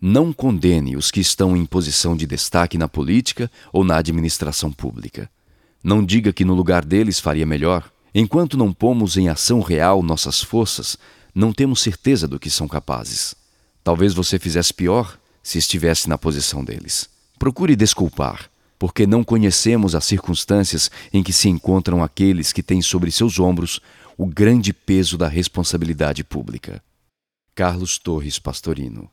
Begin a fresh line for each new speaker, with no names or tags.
Não condene os que estão em posição de destaque na política ou na administração pública. Não diga que no lugar deles faria melhor. Enquanto não pomos em ação real nossas forças, não temos certeza do que são capazes. Talvez você fizesse pior se estivesse na posição deles. Procure desculpar, porque não conhecemos as circunstâncias em que se encontram aqueles que têm sobre seus ombros o grande peso da responsabilidade pública. Carlos Torres Pastorino